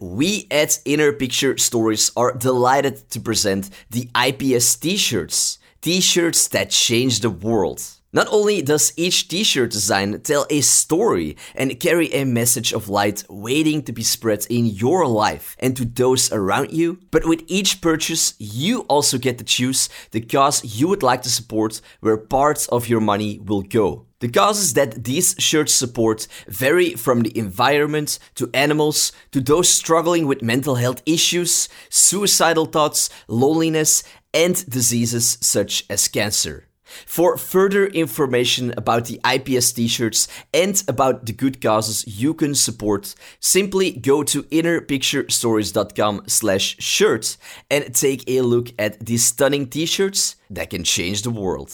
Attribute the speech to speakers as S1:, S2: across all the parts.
S1: We at Inner Picture Stories are delighted to present the IPS t shirts. T shirts that change the world. Not only does each t shirt design tell a story and carry a message of light waiting to be spread in your life and to those around you, but with each purchase, you also get to choose the cause you would like to support where parts of your money will go. The causes that these shirts support vary from the environment to animals to those struggling with mental health issues, suicidal thoughts, loneliness, and diseases such as cancer. For further information about the IPS t-shirts and about the good causes you can support, simply go to innerpicturestories.com slash shirts and take a look at these stunning t-shirts that can change the world.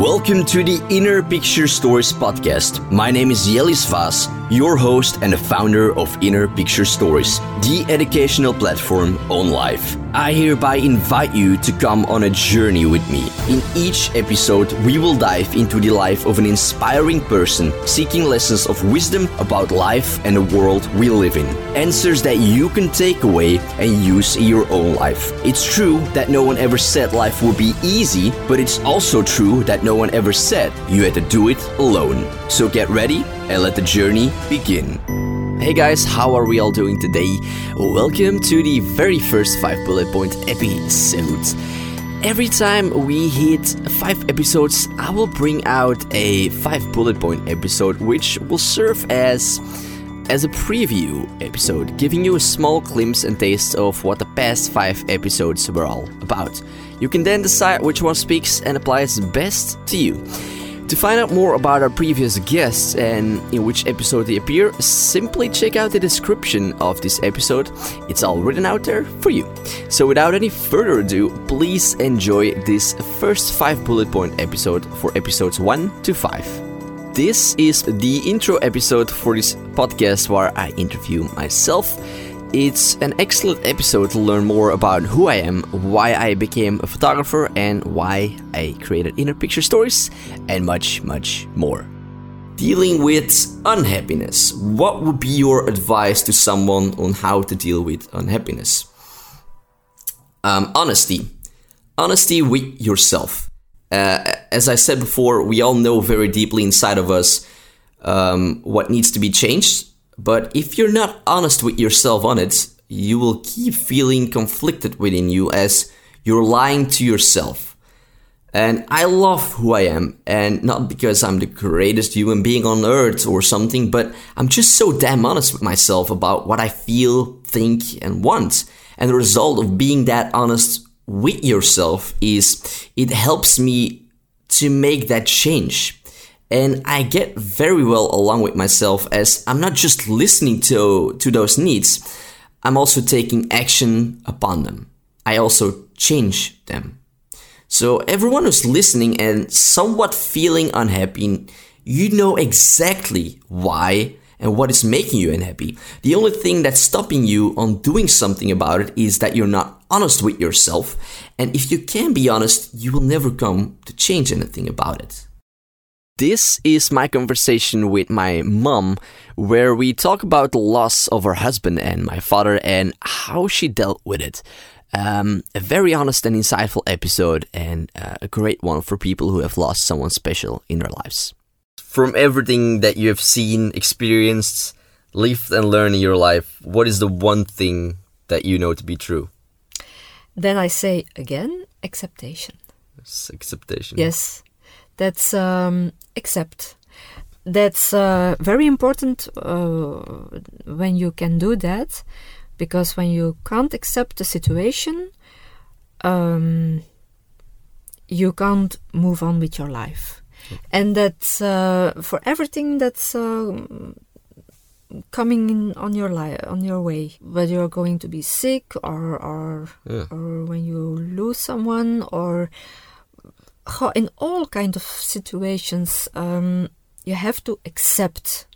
S1: Welcome to the Inner Picture Stories podcast. My name is Jellis Vaes, your host and the founder of Inner Picture Stories, the educational platform on life. I hereby invite you to come on a journey with me. In each episode, we will dive into the life of an inspiring person seeking lessons of wisdom about life and the world we live in. Answers that you can take away and use in your own life. It's true that no one ever said life would be easy, but it's also true that no one ever said you had to do it alone. So get ready and let the journey begin. Hey guys, how are we all doing today? Welcome to the very first 5 bullet point episode. Every time we hit 5 episodes, I will bring out a 5 bullet point episode which will serve as as a preview episode, giving you a small glimpse and taste of what the past 5 episodes were all about. You can then decide which one speaks and applies best to you. To find out more about our previous guests and in which episode they appear, simply check out the description of this episode. It's all written out there for you. So, without any further ado, please enjoy this first 5 bullet point episode for episodes 1 to 5. This is the intro episode for this podcast where I interview myself it's an excellent episode to learn more about who I am, why I became a photographer, and why I created inner picture stories, and much, much more. Dealing with unhappiness. What would be your advice to someone on how to deal with unhappiness? Um, honesty. Honesty with yourself. Uh, as I said before, we all know very deeply inside of us um, what needs to be changed but if you're not honest with yourself on it, you will keep feeling conflicted within you as you're lying to yourself. And I love who I am, and not because I'm the greatest human being on earth or something, but I'm just so damn honest with myself about what I feel, think, and want. And the result of being that honest with yourself is it helps me to make that change and I get very well along with myself as I'm not just listening to, to those needs, I'm also taking action upon them. I also change them. So, everyone who's listening and somewhat feeling unhappy, you know exactly why and what is making you unhappy. The only thing that's stopping you on doing something about it is that you're not honest with yourself. And if you can be honest, you will never come to change anything about it. This is my conversation with my mom, where we talk about the loss of her husband and my father and how she dealt with it. Um, a very honest and insightful episode, and uh, a great one for people who have lost someone special in their lives. From everything that you have seen, experienced, lived, and learned in your life, what is the one thing that you know to be true?
S2: Then I say again, acceptation.
S1: Yes, acceptation.
S2: Yes, that's um, accept. That's uh, very important uh, when you can do that, because when you can't accept the situation, um, you can't move on with your life. And that's uh, for everything that's uh, coming in on your life on your way whether you're going to be sick or or,
S1: Yeah.
S2: or when you lose someone or ho- in all kind of situations um, you have to accept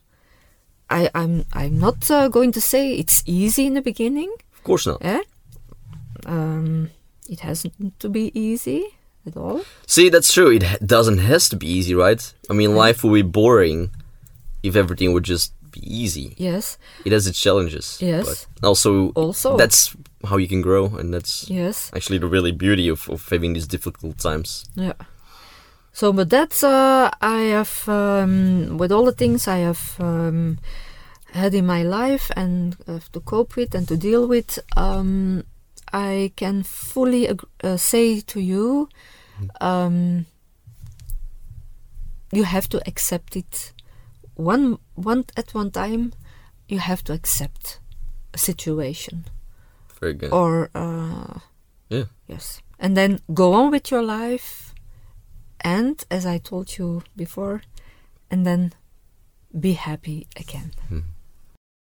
S2: I, I'm I'm not uh, going to say it's easy in the beginning
S1: Of course not.
S2: eh? um, it hasn't to be easy at all
S1: See, that's true. It ha- doesn't has to be easy, right? I mean, life would be boring if everything would just be easy.
S2: Yes.
S1: It has its challenges.
S2: Yes.
S1: But also,
S2: Also.
S1: that's how you can grow, and that's
S2: Yes.
S1: actually the really beauty of, of having these difficult times.
S2: Yeah. So, but that's uh, I have um, with all the things I have um, had in my life and have to cope with and to deal with. Um, I can fully uh, say to you, um, you have to accept it. One, one at one time, you have to accept a situation
S1: Very good.
S2: or uh,
S1: Yeah.
S2: yes and then go on with your life and as i told you before and then be happy again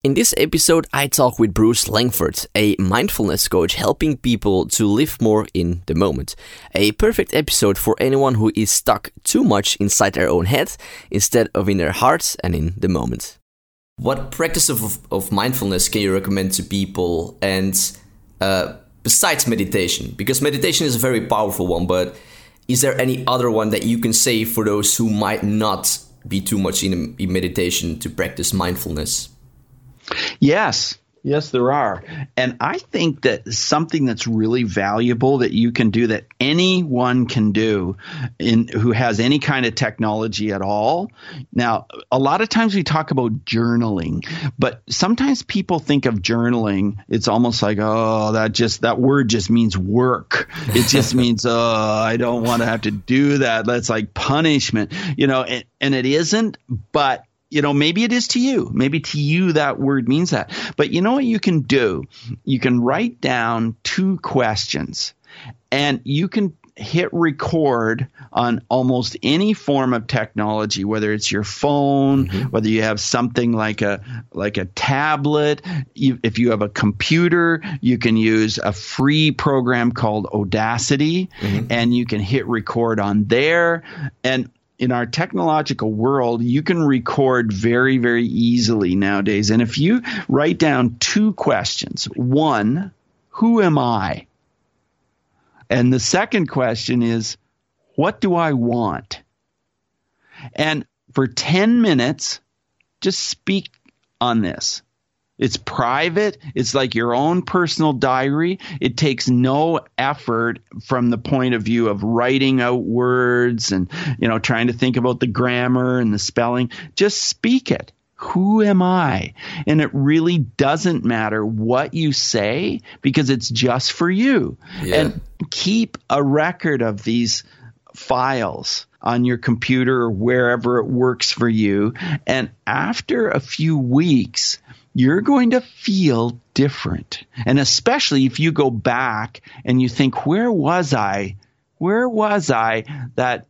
S1: In this episode, I talk with Bruce Langford, a mindfulness coach helping people to live more in the moment. A perfect episode for anyone who is stuck too much inside their own head instead of in their heart and in the moment. What practice of, of mindfulness can you recommend to people? And uh, besides meditation, because meditation is a very powerful one, but is there any other one that you can say for those who might not be too much in, in meditation to practice mindfulness?
S3: Yes. Yes, there are. And I think that something that's really valuable that you can do that anyone can do in who has any kind of technology at all. Now, a lot of times we talk about journaling, but sometimes people think of journaling, it's almost like, oh, that just that word just means work. It just means, oh, I don't want to have to do that. That's like punishment, you know, and, and it isn't, but you know, maybe it is to you. Maybe to you that word means that. But you know what you can do? You can write down two questions and you can hit record on almost any form of technology whether it's your phone mm-hmm. whether you have something like a like a tablet you, if you have a computer you can use a free program called audacity mm-hmm. and you can hit record on there and in our technological world, you can record very, very easily nowadays. And if you write down two questions, one, who am I? And the second question is, what do I want? And for 10 minutes, just speak on this. It's private. It's like your own personal diary. It takes no effort from the point of view of writing out words and, you know, trying to think about the grammar and the spelling. Just speak it. Who am I? And it really doesn't matter what you say because it's just for you.
S1: Yeah.
S3: And keep a record of these files on your computer or wherever it works for you. And after a few weeks, you're going to feel different. And especially if you go back and you think, where was I? Where was I that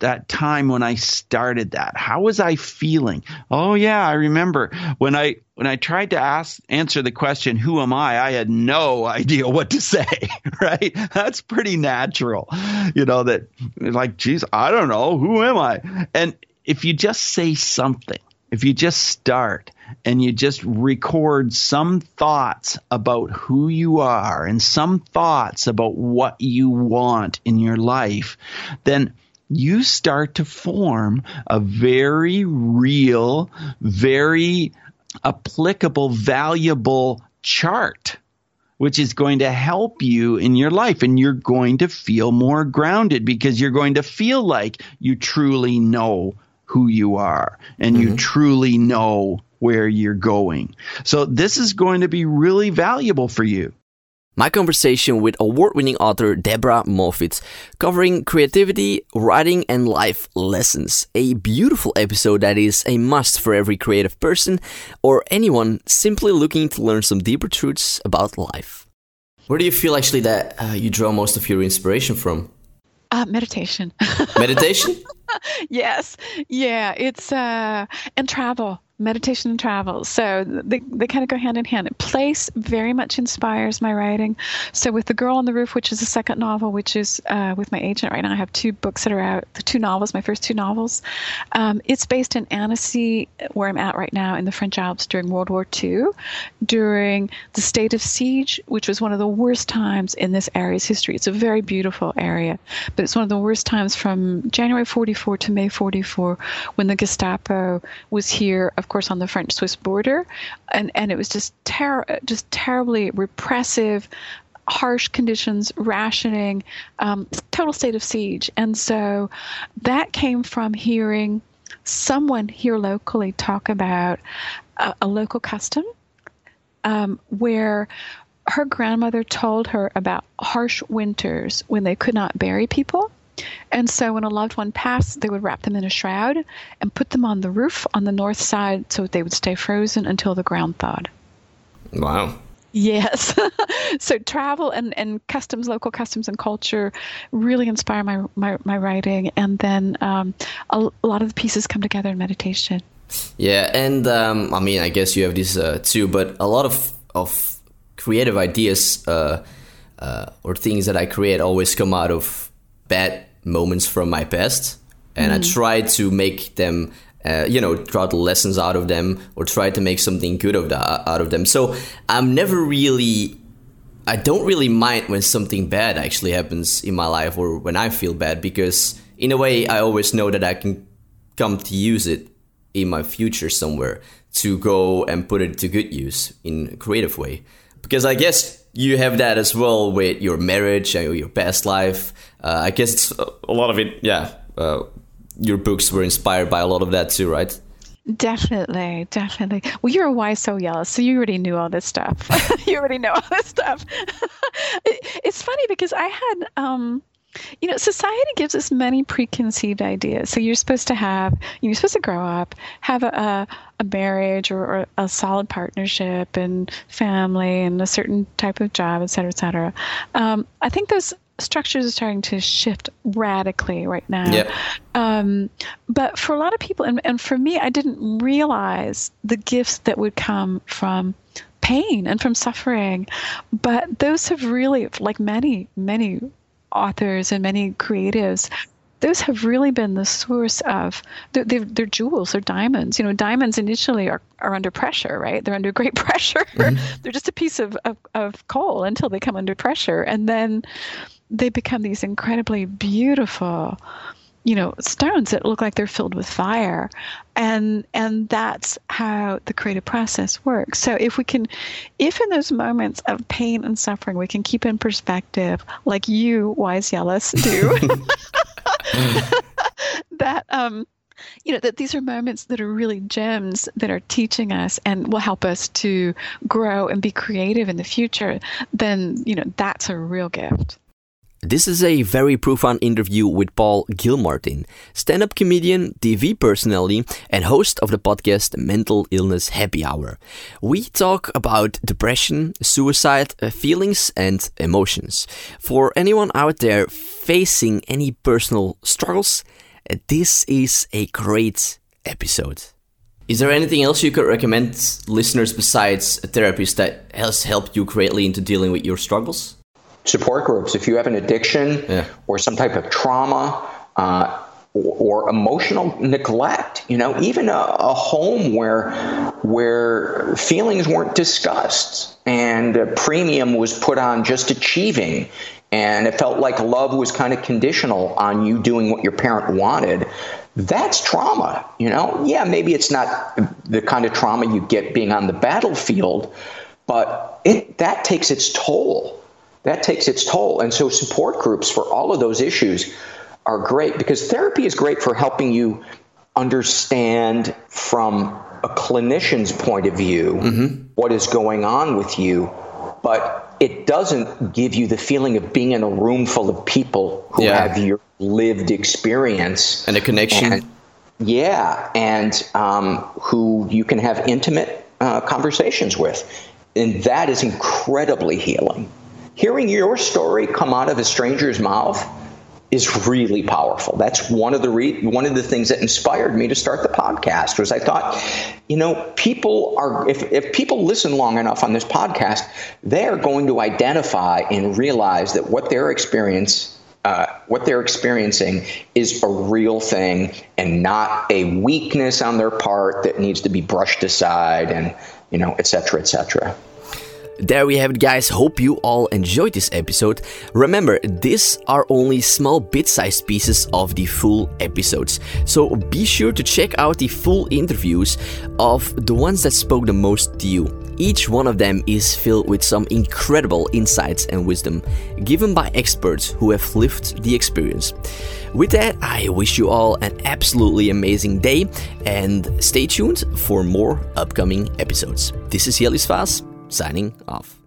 S3: that time when I started that? How was I feeling? Oh yeah, I remember when I when I tried to ask answer the question, who am I? I had no idea what to say, right? That's pretty natural. You know that like geez, I don't know, who am I? And if you just say something, if you just start and you just record some thoughts about who you are and some thoughts about what you want in your life, then you start to form a very real, very applicable, valuable chart which is going to help you in your life and you're going to feel more grounded because you're going to feel like you truly know who you are and you mm-hmm. truly know where you're going. So this is going to be really valuable for you.
S1: My conversation with award winning author Debra Moffitt, covering creativity, writing, and life lessons. A beautiful episode that is a must for every creative person or anyone simply looking to learn some deeper truths about life. Where do you feel actually that uh, you draw most of your inspiration from?
S4: Uh, meditation.
S1: Meditation?
S4: yes. Yeah. It's uh, and travel. Meditation and travel. So they, they kind of go hand in hand. Place very much inspires my writing. So with The Girl on the Roof, which is the second novel, which is uh, with my agent right now, I have two books that are out, the two novels, my first two novels. Um, it's based in Annecy, where I'm at right now in the French Alps during World War II, during the state of siege, which was one of the worst times in this area's history. It's a very beautiful area, but it's one of the worst times from January 44 44 to May 44 when the Gestapo was here, of course, on the French Swiss border. And, and it was just, ter- just terribly repressive, harsh conditions, rationing, um, total state of siege. And so that came from hearing someone here locally talk about a, a local custom um, where her grandmother told her about harsh winters when they could not bury people. And so when a loved one passed, they would wrap them in a shroud and put them on the roof on the north side so they would stay frozen until the ground thawed.
S1: Wow.
S4: Yes. so travel and, and customs, local customs and culture really inspire my, my, my writing. And then um, a, a, lot of the pieces come together in meditation.
S1: Yeah. And um, I mean, I guess you have this uh, too, but a lot of, of creative ideas uh, uh, or things that I create always come out of bad moments from my past. And mm. I try to make them uh, you know, draw the lessons out of them or try to make something good of that out of them. So I'm never really, I don't really mind when something bad actually happens in my life or when I feel bad because in a way I always know that I can come to use it in my future somewhere to go and put it to good use in a creative way. Because I guess you have that as well with your marriage your past life. Uh, I guess it's a lot of it, yeah. Uh, your books were inspired by a lot of that too, right?
S4: Definitely, definitely. Well, you're a why so yellow, so you already knew all this stuff. you already know all this stuff. it, it's funny because I had, um, you know, society gives us many preconceived ideas. So you're supposed to have, you're supposed to grow up, have a, a, marriage or, or, a solid partnership and family and a certain type of job, et cetera, et cetera. Um, I think those structures are starting to shift radically right now.
S1: Yep.
S4: Um, but for a lot of people, and, and for me, I didn't realize the gifts that would come from pain and from suffering. But those have really, like many, many authors and many creatives, those have really been the source of they're, they're, they're, jewels they're diamonds. You know diamonds initially are, are under pressure right? They're under great pressure. Mm-hmm. they're just a piece of, of, of coal until they come under pressure. And then they become these incredibly beautiful you know stones that look like they're filled with fire. And and that's how the creative process works. So if we can if in those moments of pain and suffering we can keep in perspective like you wise Jellis do that um you know that these are moments that are really gems that are teaching us and will help us to grow and be creative in the future then you know that's a real gift
S1: this is a very profound interview with Paul Gilmartin, stand up comedian, TV personality, and host of the podcast Mental Illness Happy Hour. We talk about depression, suicide, uh, feelings, and emotions. For anyone out there facing any personal struggles, uh, this is a great episode. Is there anything else you could recommend listeners besides a therapist that has helped you greatly into dealing with your struggles?
S5: Support groups. If you have an addiction yeah. or some type of trauma uh, or, or, emotional neglect, you know, even a, a, home where where feelings weren't discussed and a premium was put on just achieving, and it felt like love was kind of conditional on you doing what your parent wanted. That's trauma, you know. Yeah, maybe it's not the kind of trauma you get being on the battlefield, but it that takes its toll that takes its toll. And so support groups for all of those issues are great because therapy is great for helping you understand from a clinician's point of view mm-hmm. what is going on with you, but it doesn't give you the feeling of being in a room full of people who yeah. have your lived experience
S1: and a connection.
S5: And, yeah, and um, who you can have intimate uh, conversations with. And that is incredibly healing hearing your story come out of a stranger's mouth is really powerful. That's one of the re- one of the things that inspired me to start the podcast was I thought, you know, people are if if people listen long enough on this podcast, they are going to identify and realize that what their experience uh, what they're experiencing is a real thing and not a weakness on their part that needs to be brushed aside and you know et cetera et cetera
S1: There we have it, guys. Hope you all enjoyed this episode. Remember, these are only small bit sized pieces of the full episodes. So be sure to check out the full interviews of the ones that spoke the most to you. Each one of them is filled with some incredible insights and wisdom given by experts who have lived the experience. With that, I wish you all an absolutely amazing day and stay tuned for more upcoming episodes. This is Jellis Vaes signing off.